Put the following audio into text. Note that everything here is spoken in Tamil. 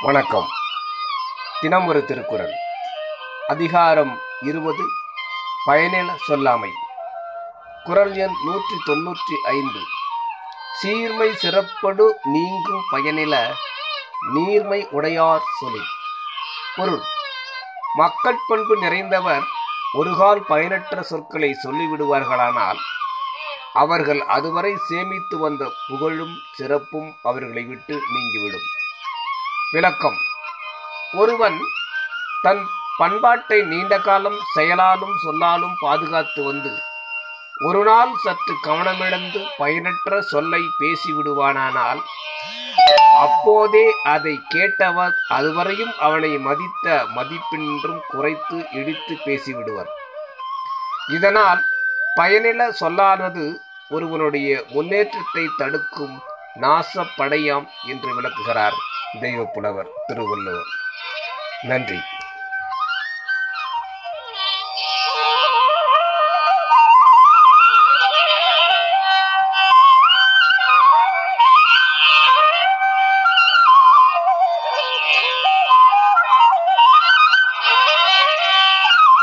வணக்கம். தினம் ஒரு திருக்குறள். அதிகாரம் இருபது பயனில சொல்லாமை. குரல் எண் நூற்றி தொன்னூற்றி ஐந்து. சீர்மை சிறப்படு நீங்கும் பயனில நீர்மை உடையார் சொல்லி. பொருள். மக்கட்பண்பு நிறைந்தவர் ஒருகால் பயனற்ற சொற்களை சொல்லிவிடுவார்களானால் அவர்கள் அதுவரை சேமித்து வந்த புகழும் சிறப்பும் அவர்களை விட்டு நீங்கிவிடும். விளக்கம். ஒருவன் தன் பண்பாட்டை நீண்ட காலம் செயலாலும் சொல்லாலும் பாதுகாத்து வந்து ஒரு நாள் சற்று கவனமிழந்து பயனற்ற சொல்லை பேசிவிடுவானானால் அப்போதே அதை கேட்டவர் அதுவரையும் அவனை மதித்த மதிப்பின்றும் குறைத்து இடித்து பேசிவிடுவர். இதனால் பயனில சொல்லானது ஒருவனுடைய முன்னேற்றத்தை தடுக்கும் நாசப்படையாம் என்று விளக்குகிறார் தெய்வப்புலவர் திருவள்ளுவர். நன்றி.